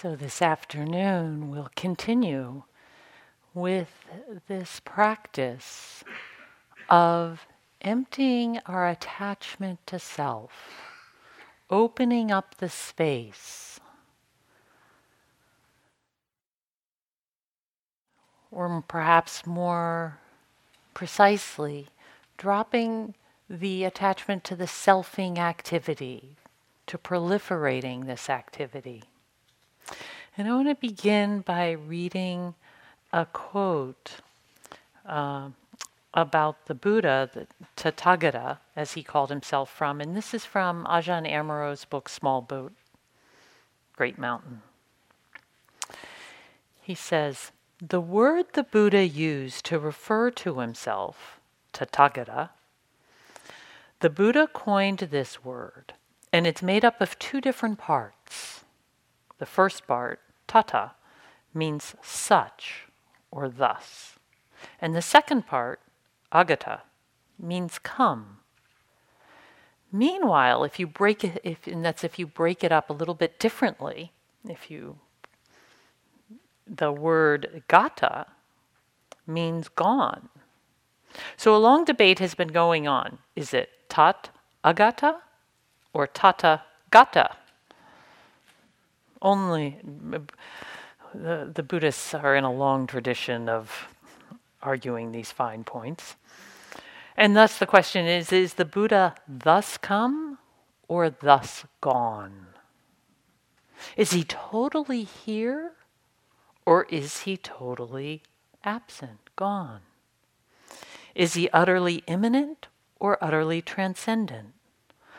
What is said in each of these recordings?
So, this afternoon we'll continue with this practice of emptying our attachment to self, opening up the space, or perhaps more precisely, dropping the attachment to the selfing activity, to proliferating this activity. And I want to begin by reading a quote uh, about the Buddha, the Tathagata, as he called himself from, and this is from Ajahn Amaro's book Small Boat, Great Mountain. He says, The word the Buddha used to refer to himself, Tathagata, the Buddha coined this word, and it's made up of two different parts. The first part, tata, means such or thus. And the second part, agata, means come. Meanwhile, if you break it, if, and that's if you break it up a little bit differently, if you, the word gata means gone. So a long debate has been going on. Is it tat agata or tata gata? Only the, the Buddhists are in a long tradition of arguing these fine points. And thus the question is is the Buddha thus come or thus gone? Is he totally here or is he totally absent, gone? Is he utterly immanent or utterly transcendent?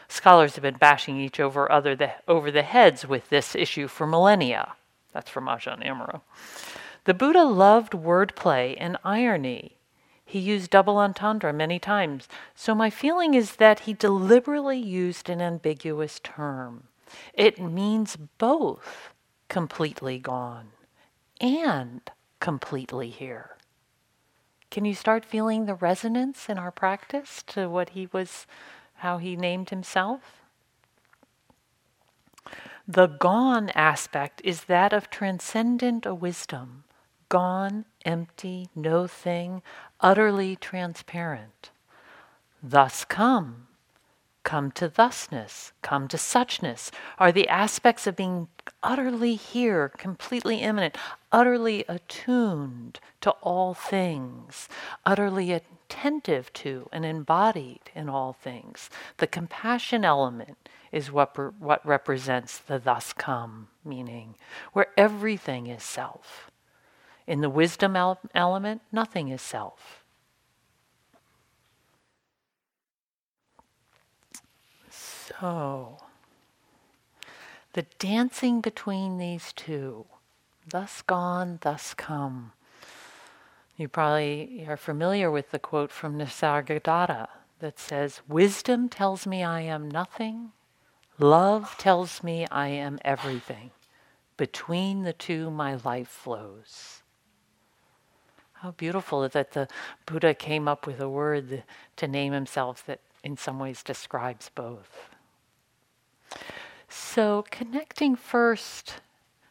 Scholars have been bashing each over other the, over the heads with this issue for millennia. That's from Ajahn Amaro. The Buddha loved wordplay and irony. He used double entendre many times, so my feeling is that he deliberately used an ambiguous term. It means both completely gone and completely here. Can you start feeling the resonance in our practice to what he was, how he named himself? The gone aspect is that of transcendent wisdom, gone, empty, no thing, utterly transparent. Thus come, come to thusness, come to suchness, are the aspects of being utterly here, completely immanent, utterly attuned to all things, utterly attentive to and embodied in all things. The compassion element is what, what represents the thus come meaning, where everything is self. In the wisdom el- element, nothing is self. So, the dancing between these two, thus gone, thus come. You probably are familiar with the quote from Nisargadatta that says, Wisdom tells me I am nothing, Love tells me I am everything. Between the two, my life flows. How beautiful that the Buddha came up with a word to name himself that in some ways describes both. So, connecting first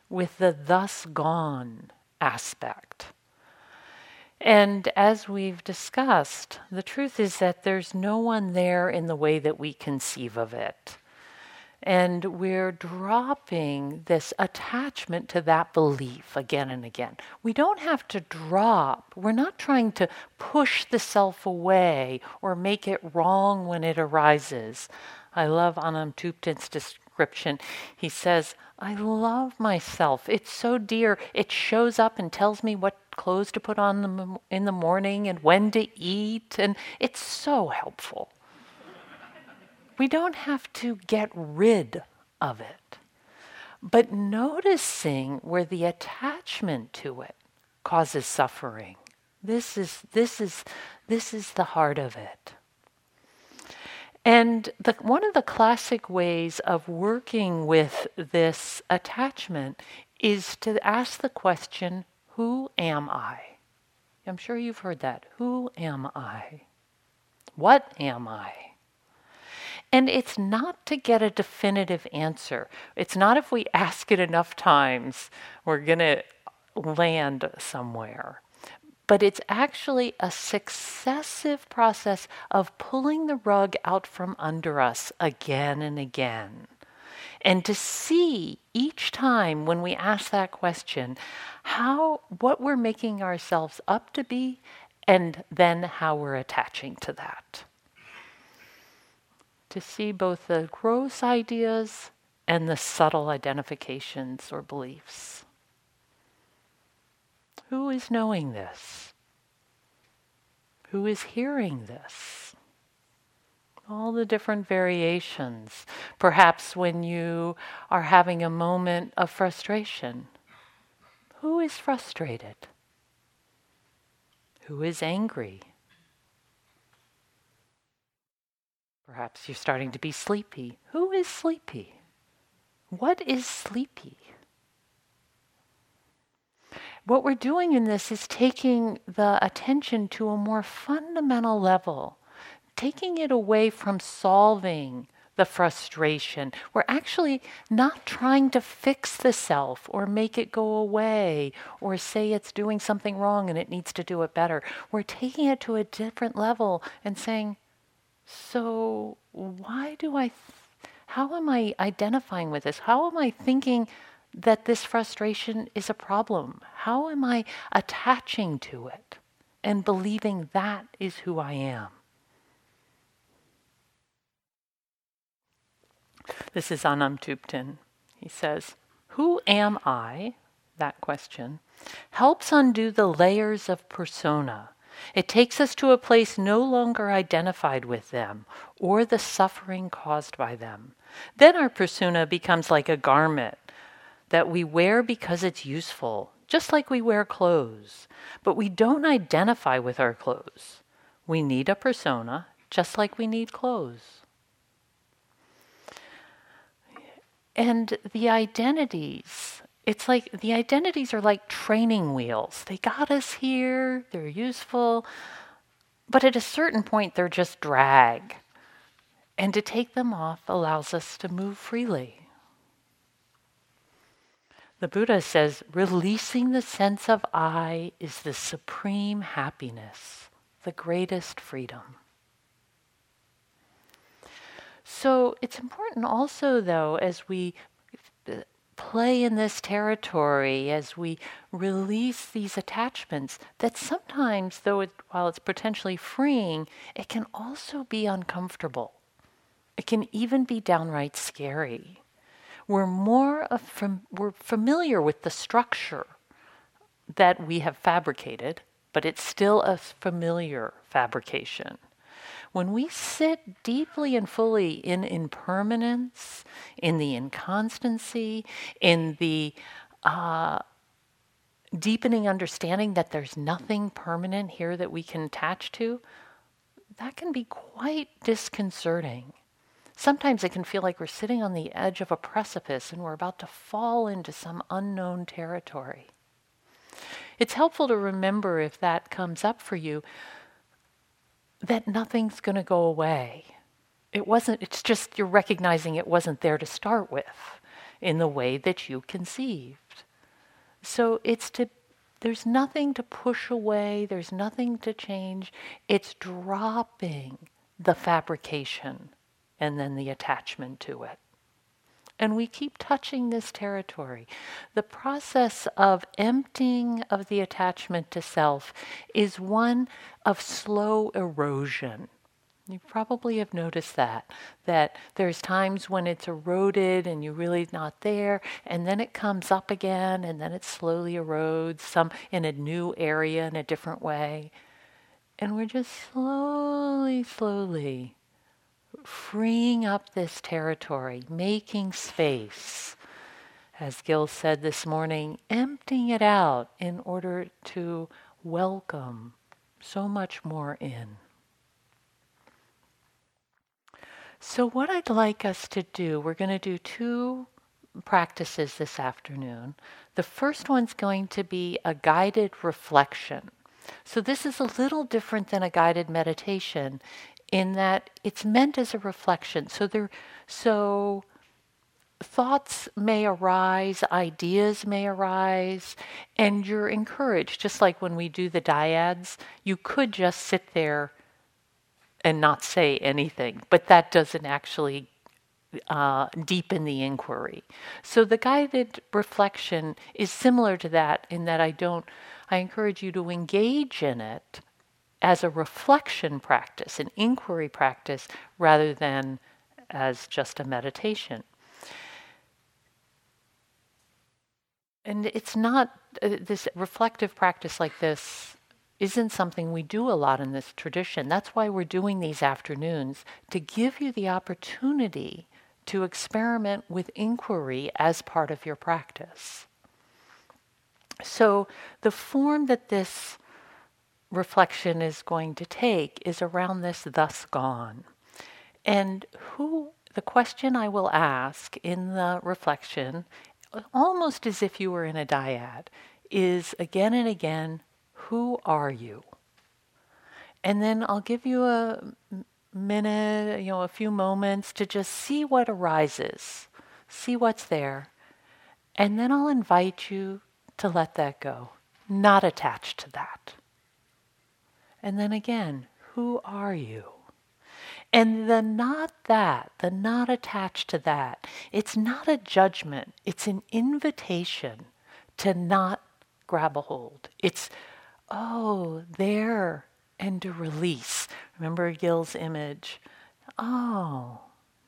with the thus gone aspect. And as we've discussed, the truth is that there's no one there in the way that we conceive of it. And we're dropping this attachment to that belief again and again. We don't have to drop, we're not trying to push the self away or make it wrong when it arises. I love Anam Thubten's description. He says, I love myself. It's so dear. It shows up and tells me what clothes to put on in the morning and when to eat, and it's so helpful. We don't have to get rid of it, but noticing where the attachment to it causes suffering. This is, this is, this is the heart of it. And the, one of the classic ways of working with this attachment is to ask the question, Who am I? I'm sure you've heard that. Who am I? What am I? And it's not to get a definitive answer. It's not if we ask it enough times, we're going to land somewhere. But it's actually a successive process of pulling the rug out from under us again and again. And to see each time when we ask that question, how, what we're making ourselves up to be, and then how we're attaching to that. To see both the gross ideas and the subtle identifications or beliefs. Who is knowing this? Who is hearing this? All the different variations. Perhaps when you are having a moment of frustration. Who is frustrated? Who is angry? Perhaps you're starting to be sleepy. Who is sleepy? What is sleepy? What we're doing in this is taking the attention to a more fundamental level, taking it away from solving the frustration. We're actually not trying to fix the self or make it go away or say it's doing something wrong and it needs to do it better. We're taking it to a different level and saying, so why do I, th- how am I identifying with this? How am I thinking that this frustration is a problem? How am I attaching to it and believing that is who I am? This is Anam Thubten. He says, Who am I? That question helps undo the layers of persona. It takes us to a place no longer identified with them or the suffering caused by them. Then our persona becomes like a garment that we wear because it's useful, just like we wear clothes. But we don't identify with our clothes. We need a persona, just like we need clothes. And the identities, it's like the identities are like training wheels. They got us here, they're useful, but at a certain point, they're just drag. And to take them off allows us to move freely. The Buddha says releasing the sense of I is the supreme happiness, the greatest freedom. So it's important also, though, as we play in this territory, as we release these attachments, that sometimes, though it, while it's potentially freeing, it can also be uncomfortable. It can even be downright scary we're more from, we're familiar with the structure that we have fabricated, but it's still a familiar fabrication. When we sit deeply and fully in impermanence, in the inconstancy, in the uh, deepening understanding that there's nothing permanent here that we can attach to, that can be quite disconcerting. Sometimes it can feel like we're sitting on the edge of a precipice and we're about to fall into some unknown territory. It's helpful to remember if that comes up for you that nothing's going to go away. It wasn't, it's just you're recognizing it wasn't there to start with in the way that you conceived. So it's to, there's nothing to push away, there's nothing to change. It's dropping the fabrication and then the attachment to it. And we keep touching this territory. The process of emptying of the attachment to self is one of slow erosion. You probably have noticed that, that there's times when it's eroded and you're really not there, and then it comes up again, and then it slowly erodes, some in a new area in a different way. And we're just slowly, slowly freeing up this territory, making space. As Gil said this morning, emptying it out in order to welcome so much more in. So, what I'd like us to do, we're going to do two practices this afternoon. The first one's going to be a guided reflection. So, this is a little different than a guided meditation in that it's meant as a reflection. So there, so thoughts may arise, ideas may arise, and you're encouraged. Just like when we do the dyads, you could just sit there and not say anything, but that doesn't actually uh, deepen the inquiry. So the guided reflection is similar to that in that I don't, I encourage you to engage in it as a reflection practice, an inquiry practice, rather than as just a meditation. And it's not uh, this reflective practice like this isn't something we do a lot in this tradition. That's why we're doing these afternoons to give you the opportunity to experiment with inquiry as part of your practice. So, the form that this reflection is going to take is around this thus gone. And who the question I will ask in the reflection almost as if you were in a dyad, is again and again, who are you? And then I'll give you a minute, you know, a few moments to just see what arises, see what's there. And then I'll invite you to let that go, not attached to that. And then again, who are you? And the not that, the not attached to that, it's not a judgment, it's an invitation to not grab a hold. It's, oh, there, and to release. Remember Gil's image? Oh,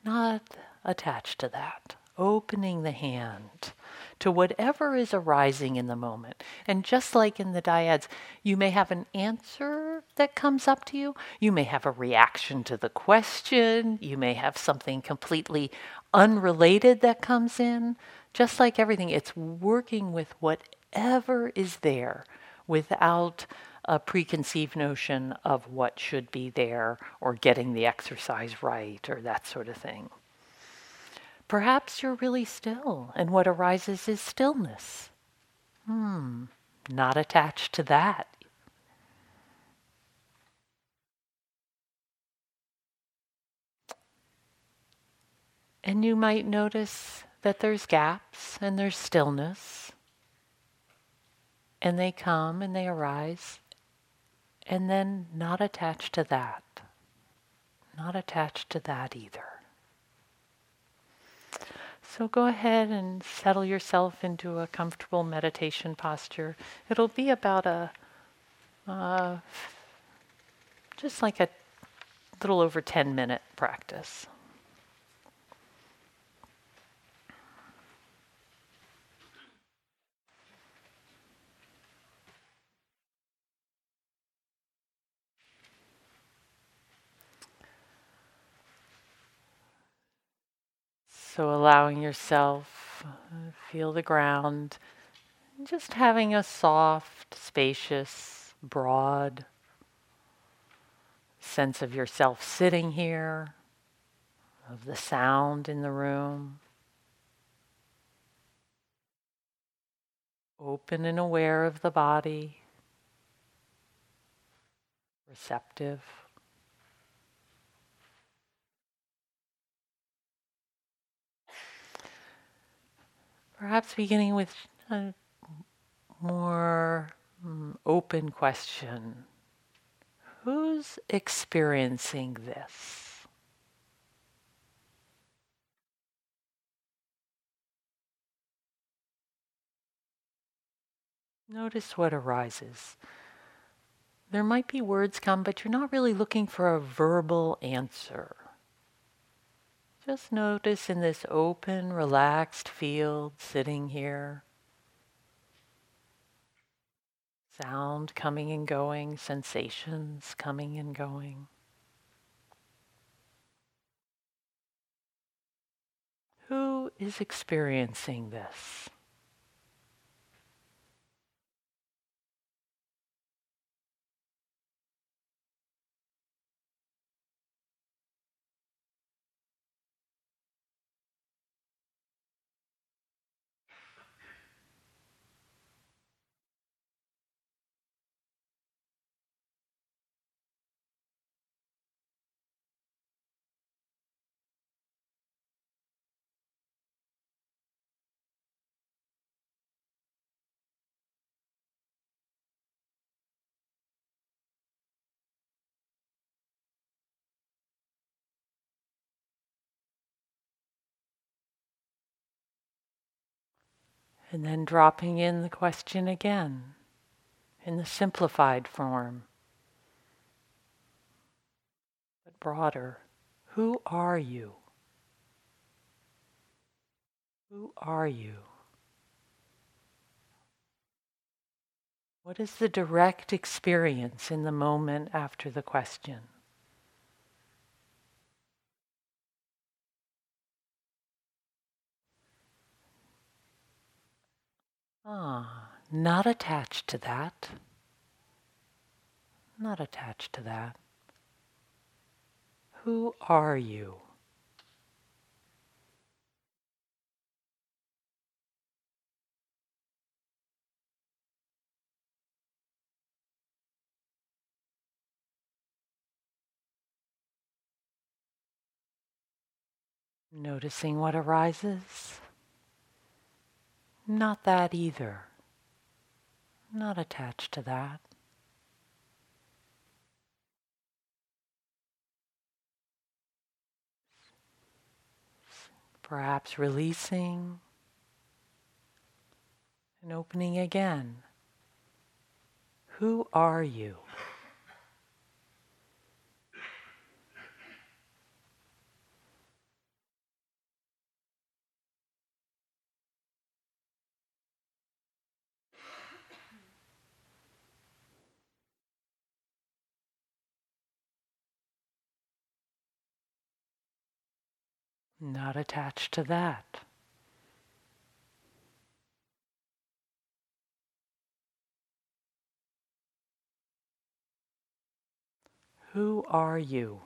not attached to that. Opening the hand to whatever is arising in the moment. And just like in the dyads, you may have an answer that comes up to you, you may have a reaction to the question, you may have something completely unrelated that comes in. Just like everything, it's working with whatever is there without a preconceived notion of what should be there or getting the exercise right or that sort of thing. Perhaps you're really still, and what arises is stillness. Hmm, not attached to that. And you might notice that there's gaps and there's stillness, and they come and they arise, and then not attached to that. Not attached to that either. So go ahead and settle yourself into a comfortable meditation posture. It'll be about a, uh, just like a little over 10 minute practice. So allowing yourself uh, feel the ground, just having a soft, spacious, broad sense of yourself sitting here, of the sound in the room. Open and aware of the body, receptive. Perhaps beginning with a more um, open question Who's experiencing this? Notice what arises. There might be words come, but you're not really looking for a verbal answer. Just notice in this open, relaxed field sitting here. Sound coming and going, sensations coming and going. Who is experiencing this? And then dropping in the question again in the simplified form, but broader. Who are you? Who are you? What is the direct experience in the moment after the question? Ah, not attached to that. Not attached to that. Who are you? Noticing what arises. Not that either. Not attached to that. Perhaps releasing and opening again. Who are you? Not attached to that. Who are you?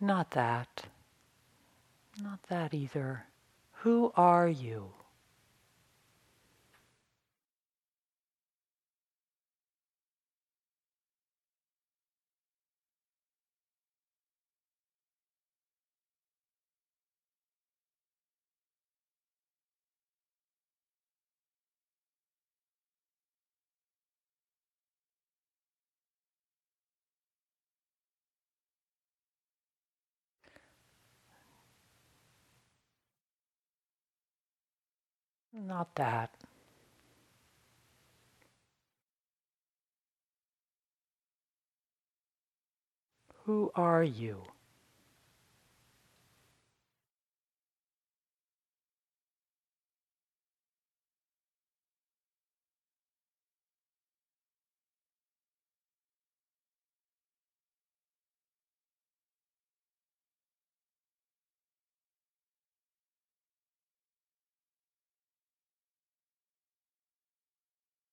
Not that. Not that either. Who are you? Not that. Who are you?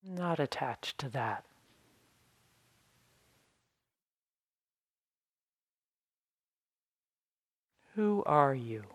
Not attached to that. Who are you?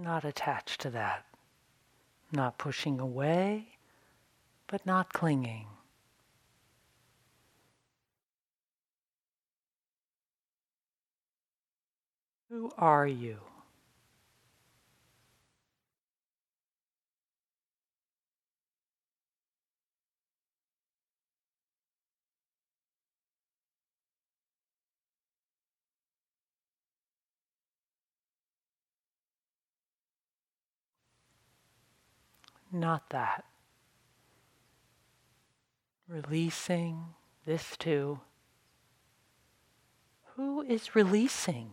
Not attached to that. Not pushing away, but not clinging. Who are you? not that. Releasing this too. Who is releasing?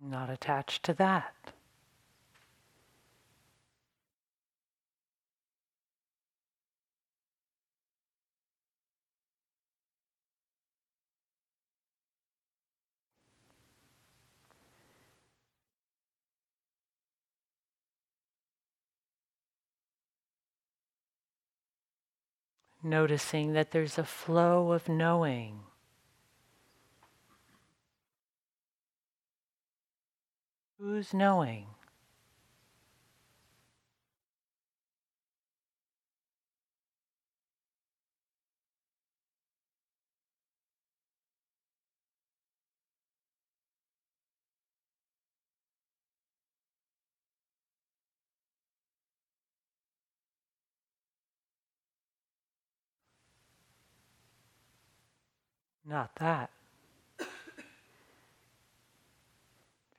Not attached to that. Noticing that there's a flow of knowing Who's knowing? Not that.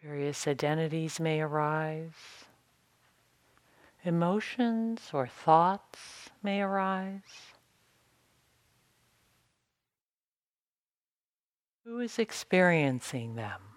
Various identities may arise. Emotions or thoughts may arise. Who is experiencing them?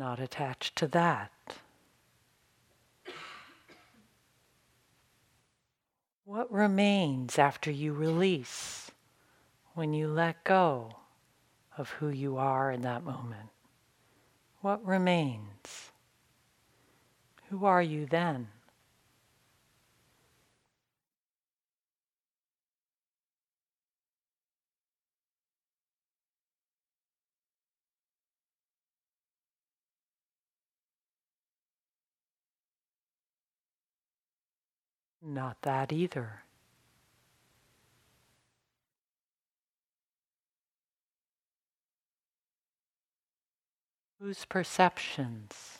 Not attached to that. What remains after you release when you let go of who you are in that moment? What remains? Who are you then? Not that either. Whose perceptions?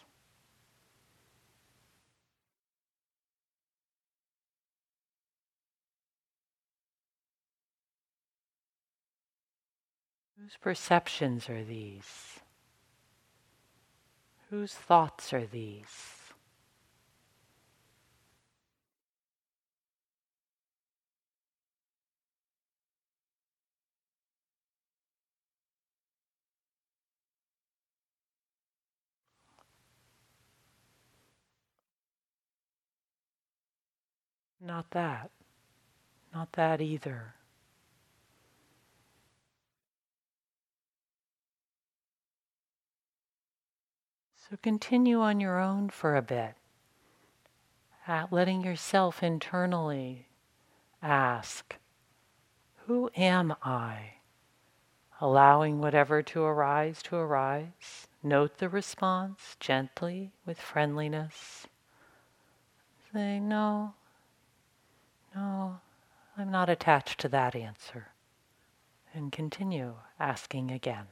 Whose perceptions are these? Whose thoughts are these? Not that. Not that either. So continue on your own for a bit, letting yourself internally ask, Who am I? Allowing whatever to arise to arise. Note the response gently with friendliness. Say, No, no, I'm not attached to that answer. And continue asking again.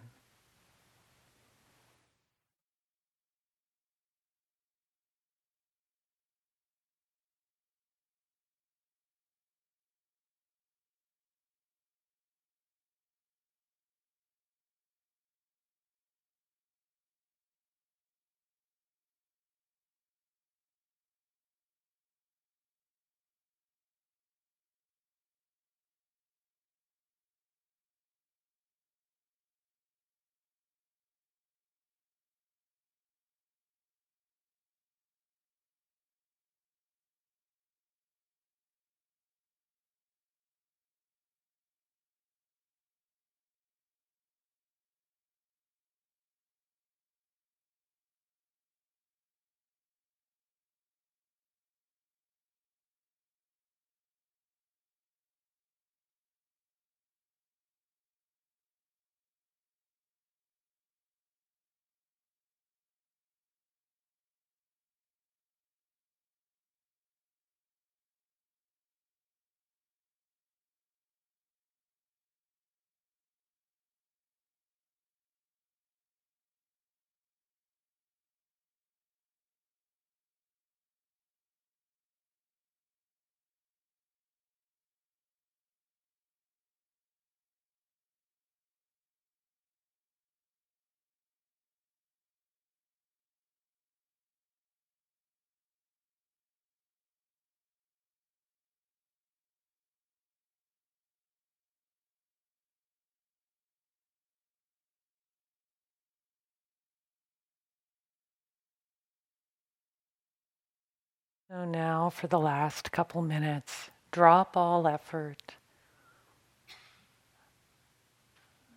So now, for the last couple minutes, drop all effort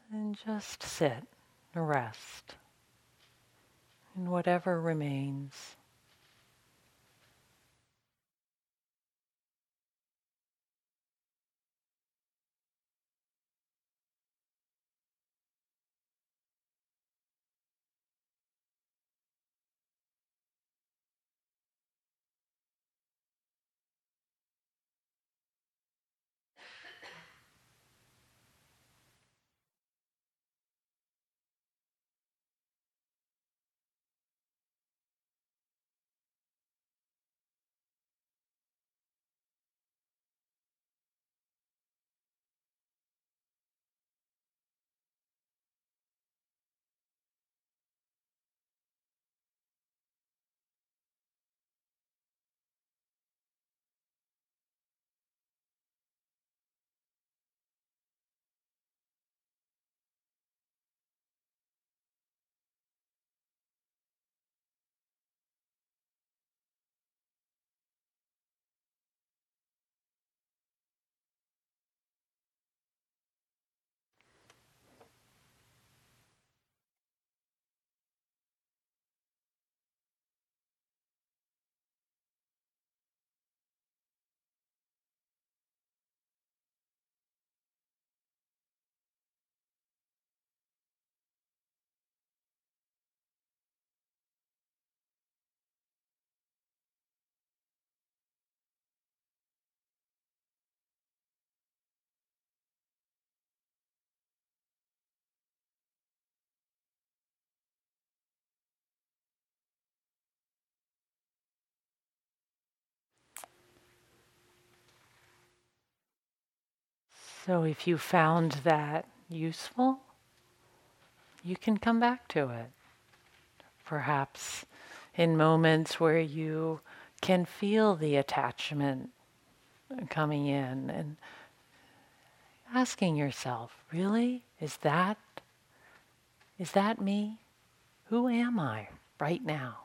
and just sit and rest in whatever remains. So if you found that useful, you can come back to it. Perhaps in moments where you can feel the attachment coming in and asking yourself, really? Is that is that me? Who am I right now?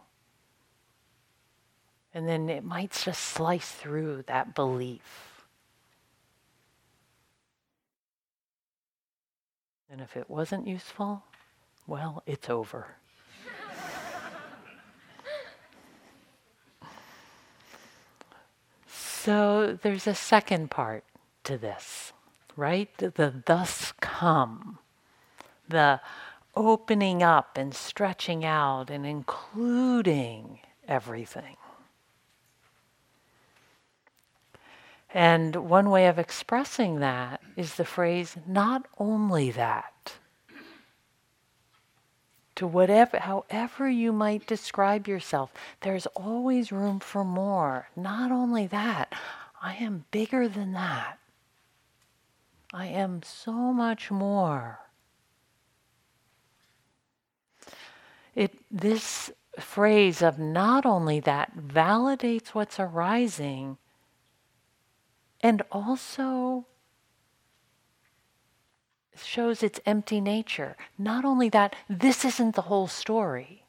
And then it might just slice through that belief And if it wasn't useful, well, it's over. so there's a second part to this, right? The thus come, the opening up and stretching out and including everything. And one way of expressing that is the phrase, not only that. To whatever, however you might describe yourself, there's always room for more. Not only that, I am bigger than that. I am so much more. It, this phrase of not only that validates what's arising and also shows its empty nature. Not only that, this isn't the whole story.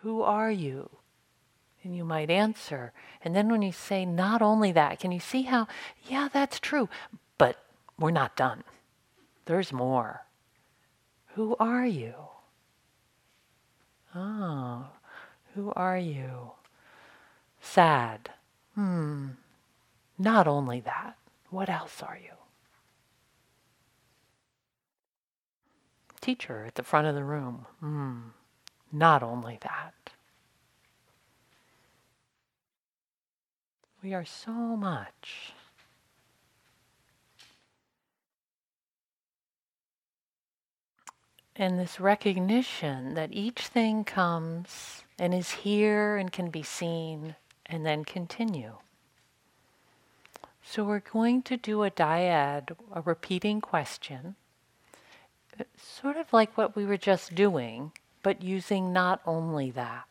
Who are you? And you might answer. And then when you say, not only that, can you see how, yeah, that's true, but we're not done. There's more. Who are you? Oh, who are you? Sad. Hmm. Not only that, what else are you? Teacher at the front of the room. Mm, not only that. We are so much. And this recognition that each thing comes and is here and can be seen and then continue. So we're going to do a dyad, a repeating question, uh, sort of like what we were just doing, but using not only that.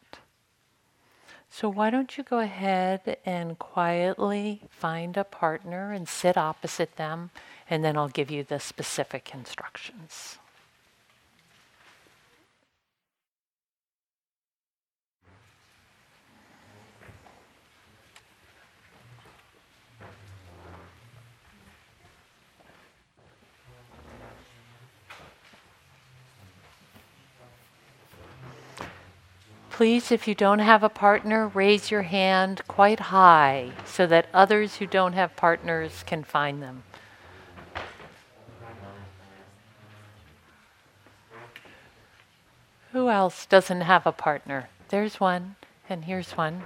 So why don't you go ahead and quietly find a partner and sit opposite them, and then I'll give you the specific instructions. Please, if you don't have a partner, raise your hand quite high so that others who don't have partners can find them. Who else doesn't have a partner? There's one, and here's one.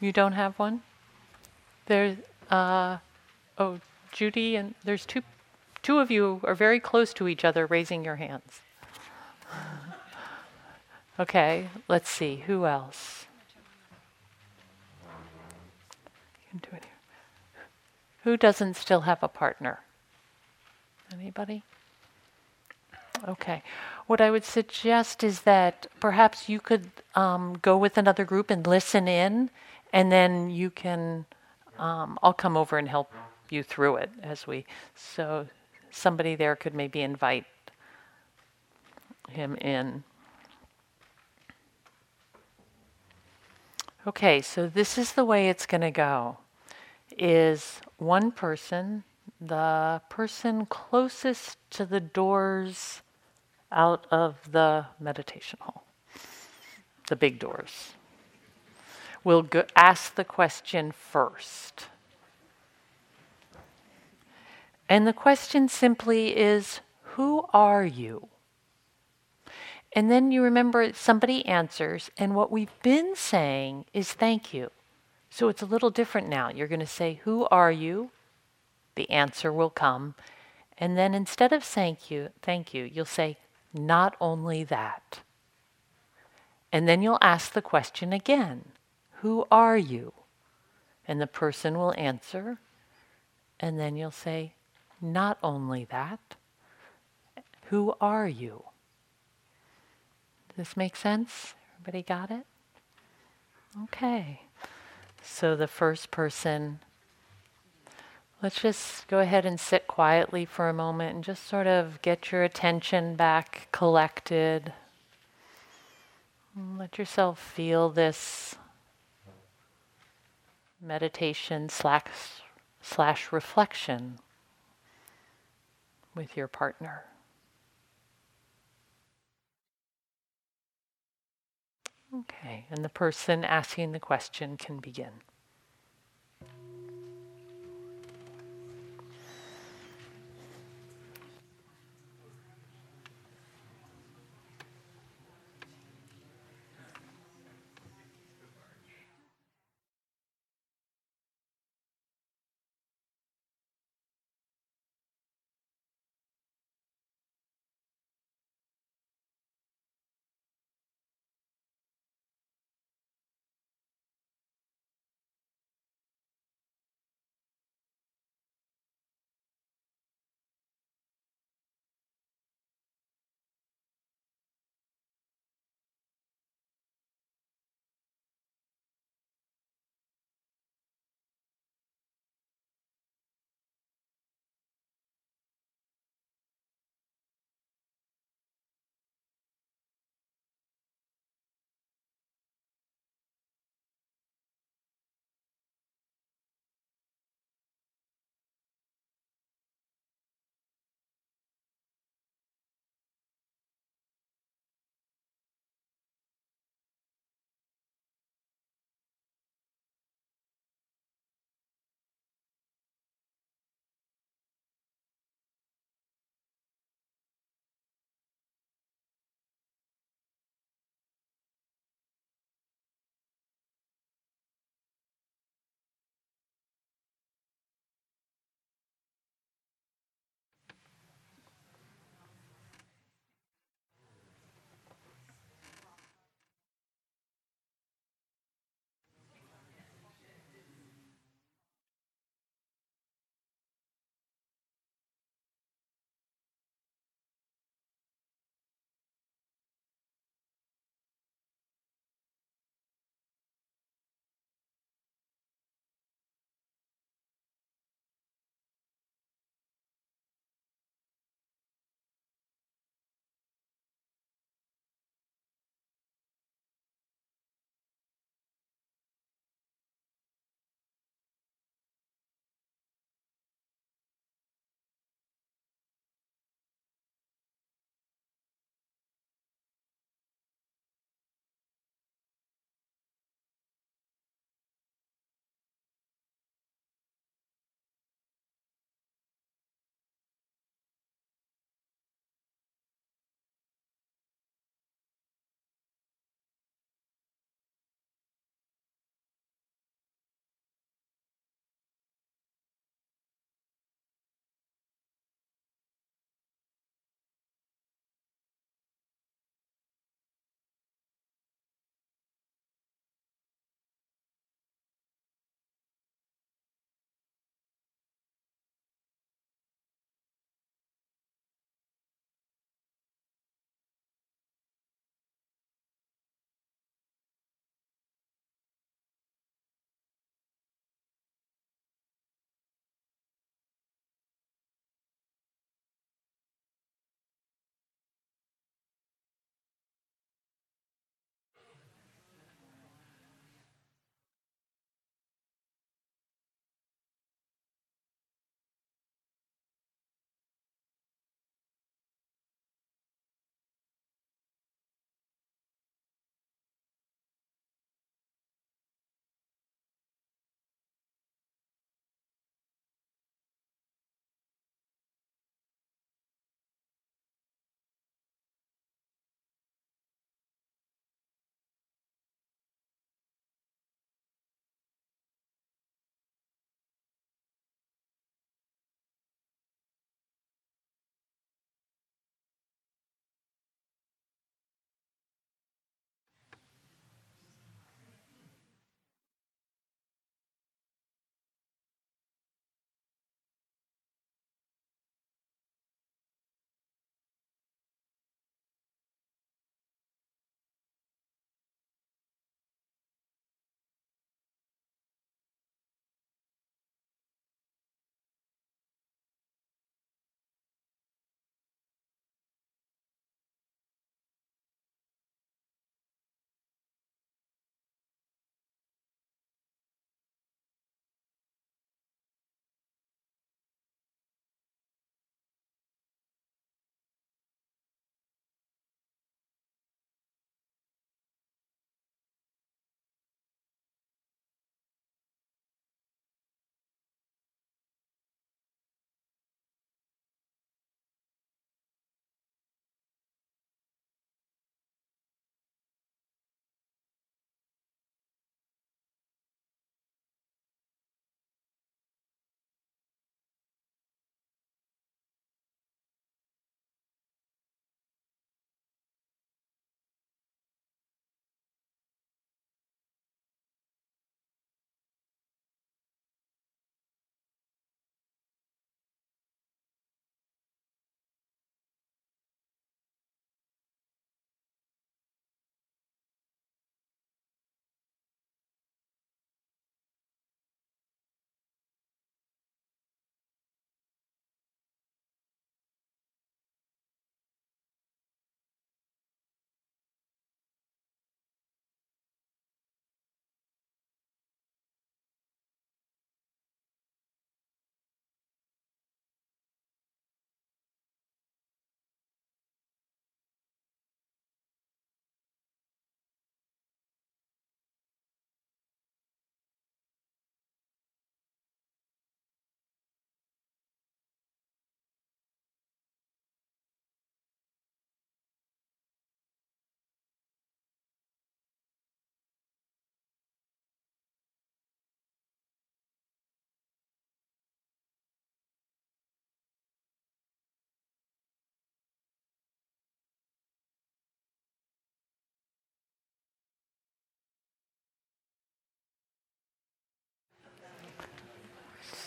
You don't have one? There's, uh, oh, Judy, and there's two, two of you are very close to each other raising your hands. Okay, let's see, who else? Who doesn't still have a partner? Anybody? Okay. What I would suggest is that perhaps you could um, go with another group and listen in, and then you can. Um, I'll come over and help you through it as we. So somebody there could maybe invite him in. Okay, so this is the way it's going to go. Is one person the person closest to the doors out of the meditation hall, the big doors. We'll go ask the question first. And the question simply is Who are you? And then you remember somebody answers, and what we've been saying is thank you. So it's a little different now. You're going to say, Who are you? the answer will come. And then instead of thank you, thank you, you'll say, not only that. And then you'll ask the question again Who are you? And the person will answer. And then you'll say, Not only that. Who are you? Does this make sense? Everybody got it? Okay. So the first person Let's just go ahead and sit quietly for a moment and just sort of get your attention back collected. Let yourself feel this meditation slash, slash reflection with your partner. Okay, and the person asking the question can begin.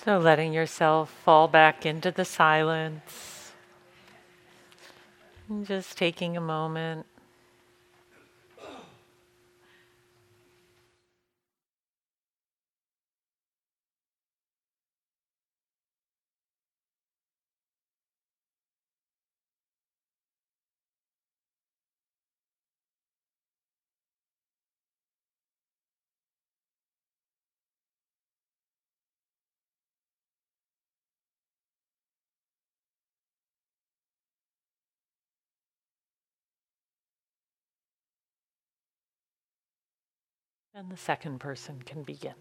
So letting yourself fall back into the silence. And just taking a moment. And the second person can begin.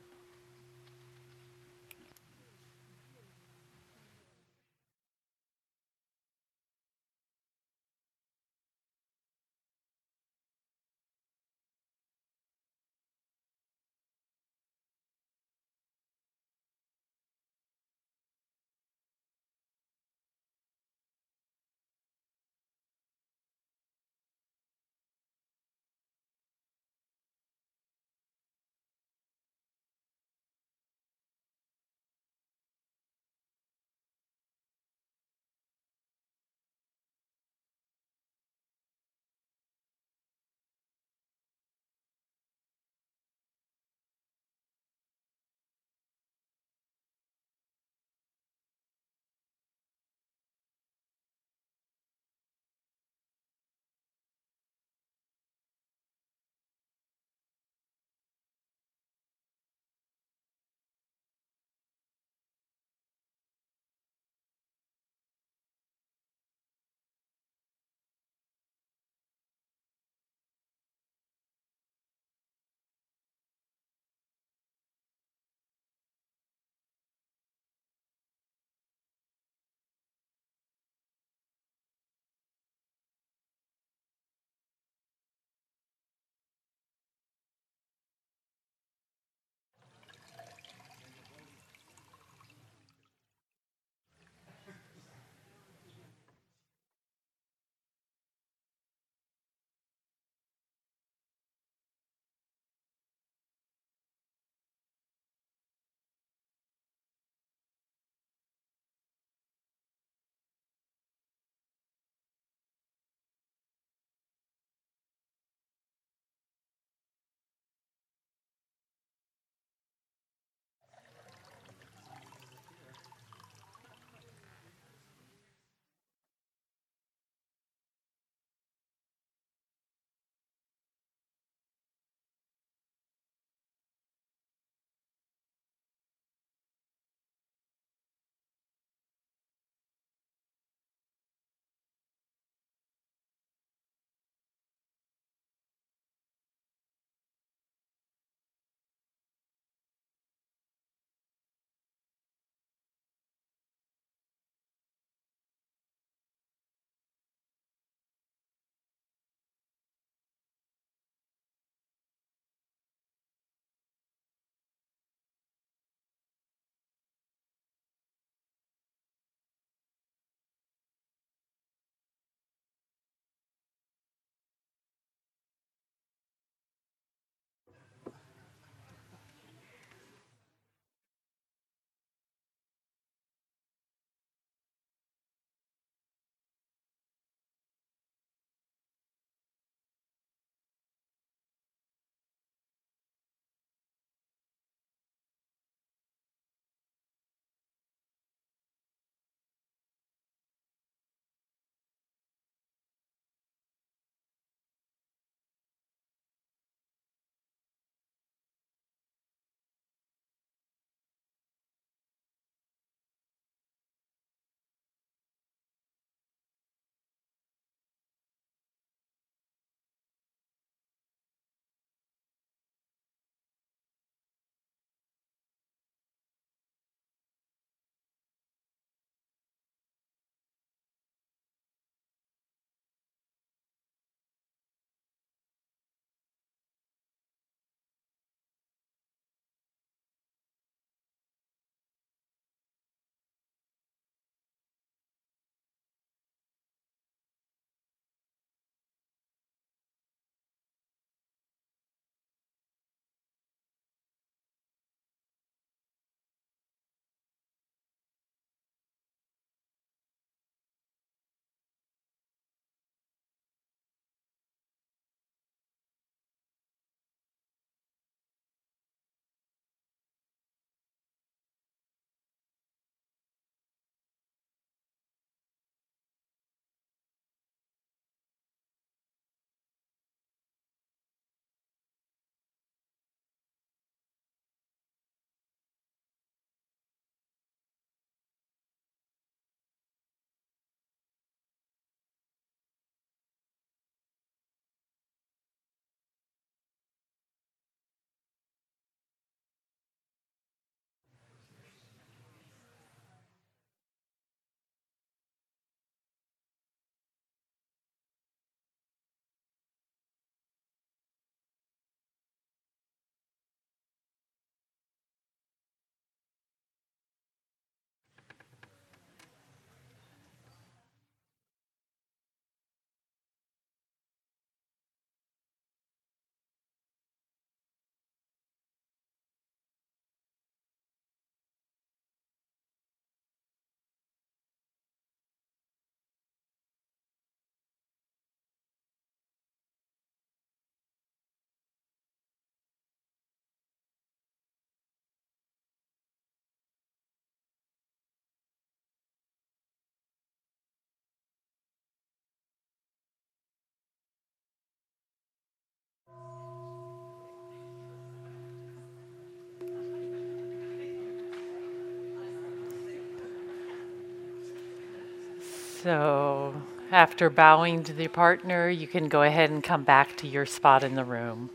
So, after bowing to the partner, you can go ahead and come back to your spot in the room.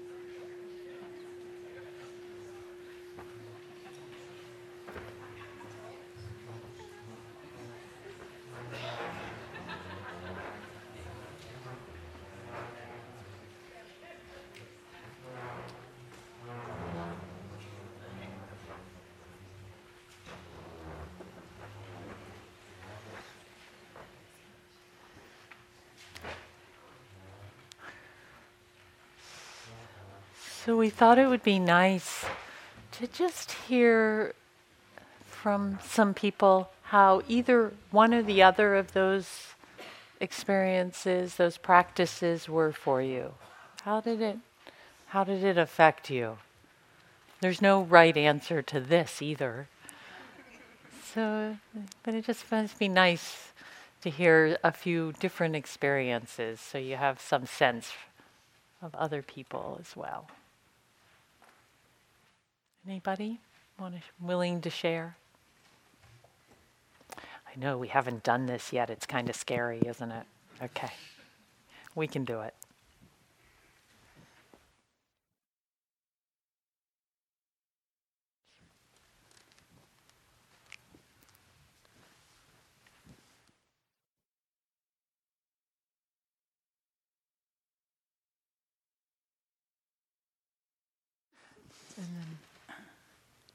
So we thought it would be nice to just hear from some people how either one or the other of those experiences, those practices were for you. How did it how did it affect you? There's no right answer to this either. So but it just must be nice to hear a few different experiences so you have some sense of other people as well. Anybody want willing to share? I know we haven't done this yet. It's kind of scary, isn't it? Okay. We can do it.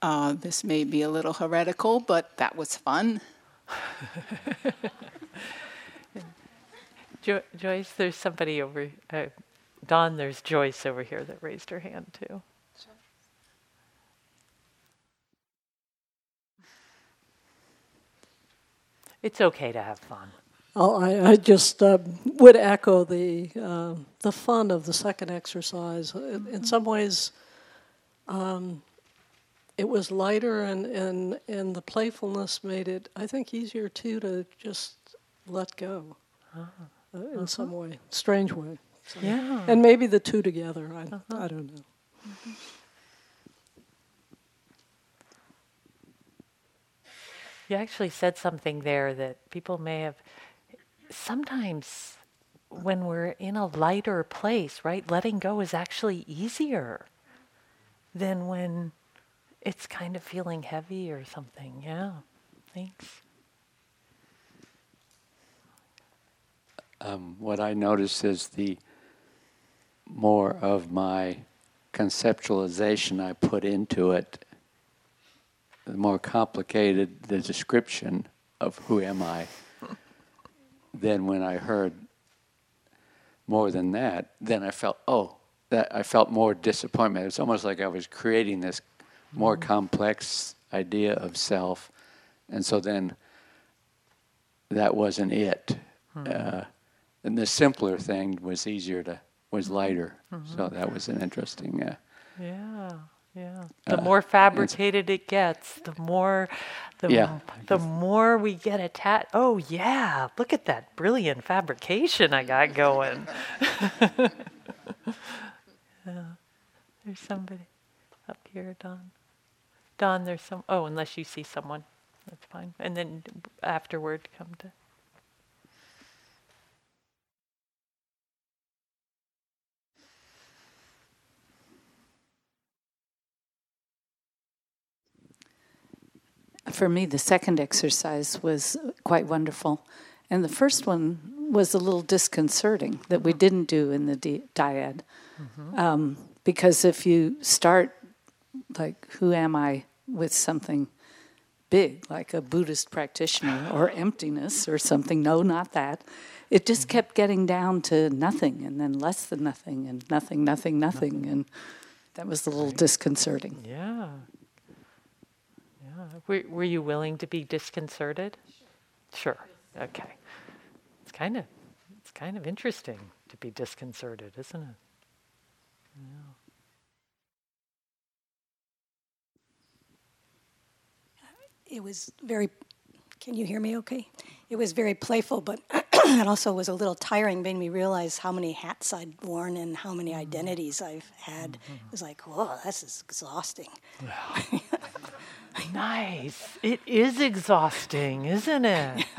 Uh, this may be a little heretical, but that was fun. jo- Joyce, there's somebody over. Uh, Don, there's Joyce over here that raised her hand too. It's okay to have fun. Oh, I, I just uh, would echo the uh, the fun of the second exercise. In, in some ways, um, it was lighter and, and, and the playfulness made it, I think, easier too to just let go uh, in uh-huh. some way, strange way. So, yeah. And maybe the two together. I, uh-huh. I don't know. Mm-hmm. You actually said something there that people may have. Sometimes when we're in a lighter place, right, letting go is actually easier than when it's kind of feeling heavy or something. Yeah. Thanks. Um, what I notice is the more of my conceptualization I put into it, the more complicated the description of who am I. then when I heard more than that, then I felt, oh, that I felt more disappointment. It's almost like I was creating this more complex idea of self, and so then that wasn't it. Mm-hmm. Uh, and the simpler thing was easier to was mm-hmm. lighter. Mm-hmm. So that was an interesting. Uh, yeah. Yeah. The uh, more fabricated it gets, the more the yeah, the more we get attached. Oh yeah, look at that brilliant fabrication I got going. yeah. There's somebody up here, Don. Don, there's some. Oh, unless you see someone, that's fine. And then afterward, come to. For me, the second exercise was quite wonderful. And the first one was a little disconcerting that we didn't do in the di- dyad. Mm-hmm. Um, because if you start, like, who am I with something big, like a Buddhist practitioner or emptiness or something. No, not that. It just mm-hmm. kept getting down to nothing and then less than nothing and nothing, nothing, nothing. nothing. And that was a little disconcerting. Yeah. Yeah. Were, were you willing to be disconcerted? Sure. Okay. It's kind of it's kind of interesting to be disconcerted, isn't it? Yeah. It was very can you hear me okay it was very playful but it also was a little tiring made me realize how many hats i'd worn and how many mm-hmm. identities i've had mm-hmm. it was like whoa this is exhausting nice it is exhausting isn't it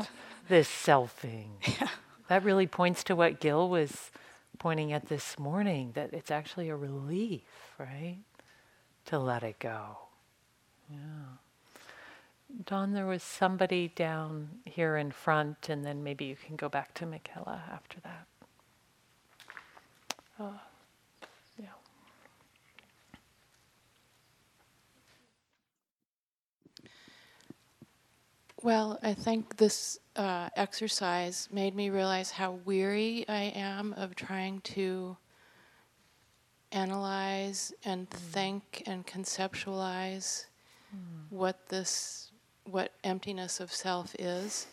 this selfing. Yeah. That really points to what Gil was pointing at this morning that it's actually a relief, right? To let it go. Yeah. Don, there was somebody down here in front, and then maybe you can go back to Michaela after that. Uh, yeah. Well, I think this uh, exercise made me realize how weary I am of trying to analyze and think and conceptualize what this, what emptiness of self is.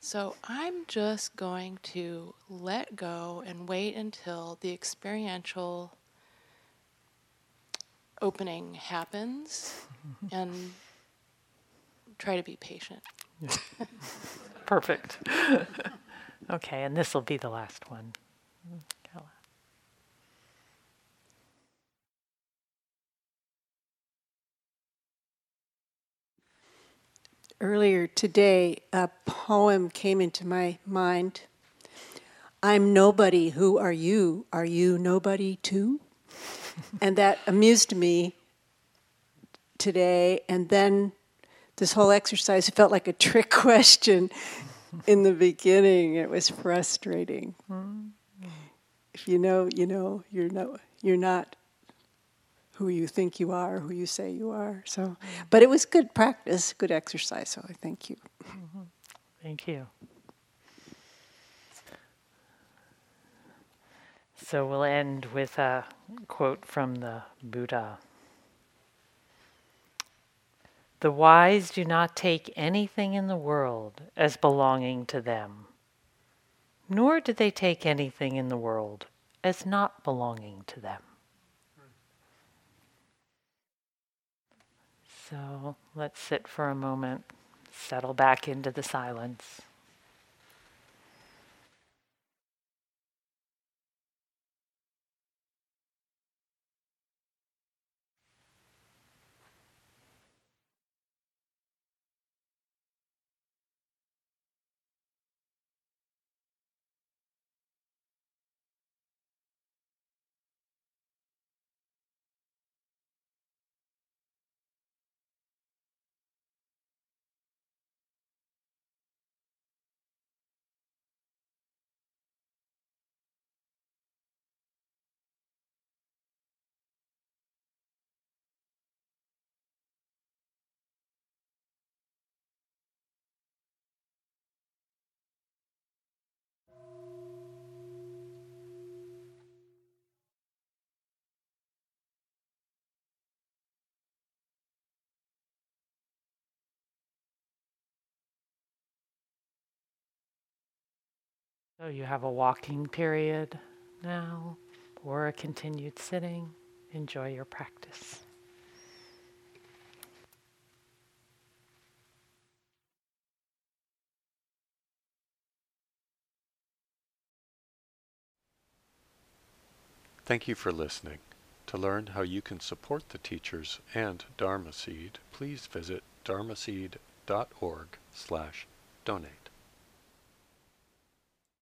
So I'm just going to let go and wait until the experiential opening happens mm-hmm. and try to be patient. Perfect. okay, and this will be the last one. Earlier today, a poem came into my mind. I'm nobody, who are you? Are you nobody too? and that amused me today. And then this whole exercise felt like a trick question in the beginning. It was frustrating. Hmm. If you know, you know, you're no, you're not who you think you are, who you say you are. So, mm-hmm. but it was good practice, good exercise. So I thank you. Mm-hmm. Thank you. So we'll end with a quote from the Buddha. The wise do not take anything in the world as belonging to them, nor do they take anything in the world as not belonging to them. So let's sit for a moment, settle back into the silence. So you have a walking period now or a continued sitting. Enjoy your practice. Thank you for listening. To learn how you can support the teachers and Dharma Seed, please visit dharmaseed.org slash donate.